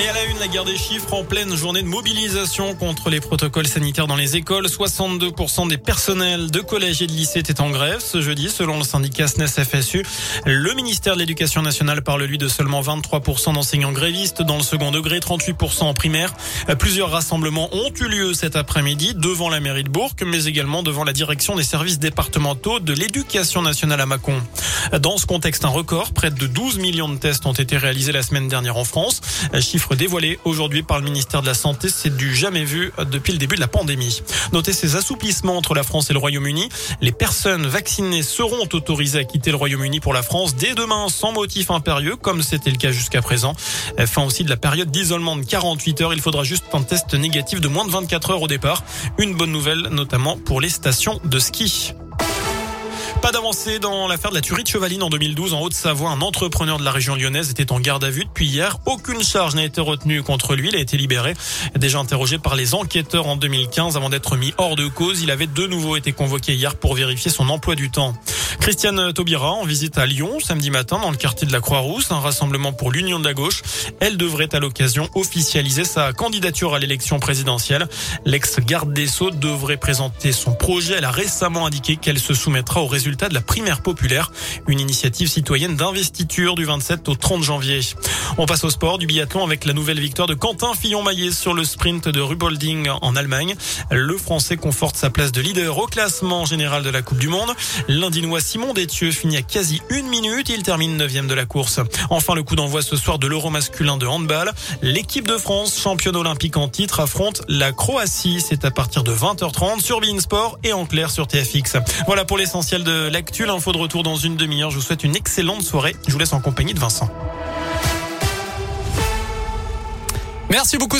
Et à la une, la guerre des chiffres en pleine journée de mobilisation contre les protocoles sanitaires dans les écoles. 62% des personnels de collèges et de lycées étaient en grève ce jeudi, selon le syndicat SNES FSU. Le ministère de l'Éducation nationale parle, lui, de seulement 23% d'enseignants grévistes dans le second degré, 38% en primaire. Plusieurs rassemblements ont eu lieu cet après-midi devant la mairie de Bourg, mais également devant la direction des services départementaux de l'Éducation nationale à Mâcon. Dans ce contexte, un record, près de 12 millions de tests ont été réalisés la semaine dernière en France. Chiffre dévoilé aujourd'hui par le ministère de la Santé. C'est du jamais vu depuis le début de la pandémie. Notez ces assouplissements entre la France et le Royaume-Uni. Les personnes vaccinées seront autorisées à quitter le Royaume-Uni pour la France dès demain sans motif impérieux, comme c'était le cas jusqu'à présent. Fin aussi de la période d'isolement de 48 heures. Il faudra juste un test négatif de moins de 24 heures au départ. Une bonne nouvelle, notamment pour les stations de ski. Pas d'avancée dans l'affaire de la tuerie de Chevaline en 2012 en Haute-Savoie. Un entrepreneur de la région lyonnaise était en garde à vue depuis hier. Aucune charge n'a été retenue contre lui. Il a été libéré. Déjà interrogé par les enquêteurs en 2015 avant d'être mis hors de cause. Il avait de nouveau été convoqué hier pour vérifier son emploi du temps. Christiane Taubira en visite à Lyon samedi matin dans le quartier de la Croix-Rousse, un rassemblement pour l'Union de la gauche. Elle devrait à l'occasion officialiser sa candidature à l'élection présidentielle. L'ex-garde des Sceaux devrait présenter son projet. Elle a récemment indiqué qu'elle se soumettra au résultat de la primaire populaire, une initiative citoyenne d'investiture du 27 au 30 janvier. On passe au sport du biathlon avec la nouvelle victoire de Quentin Fillon-Maillet sur le sprint de Rubolding en Allemagne. Le Français conforte sa place de leader au classement général de la Coupe du Monde. Simon Détieux finit à quasi une minute. Il termine neuvième de la course. Enfin, le coup d'envoi ce soir de l'Euro masculin de handball. L'équipe de France, championne olympique en titre, affronte la Croatie. C'est à partir de 20h30 sur Bein Sport et en clair sur TFX. Voilà pour l'essentiel de l'actu. L'info de retour dans une demi-heure. Je vous souhaite une excellente soirée. Je vous laisse en compagnie de Vincent. Merci beaucoup.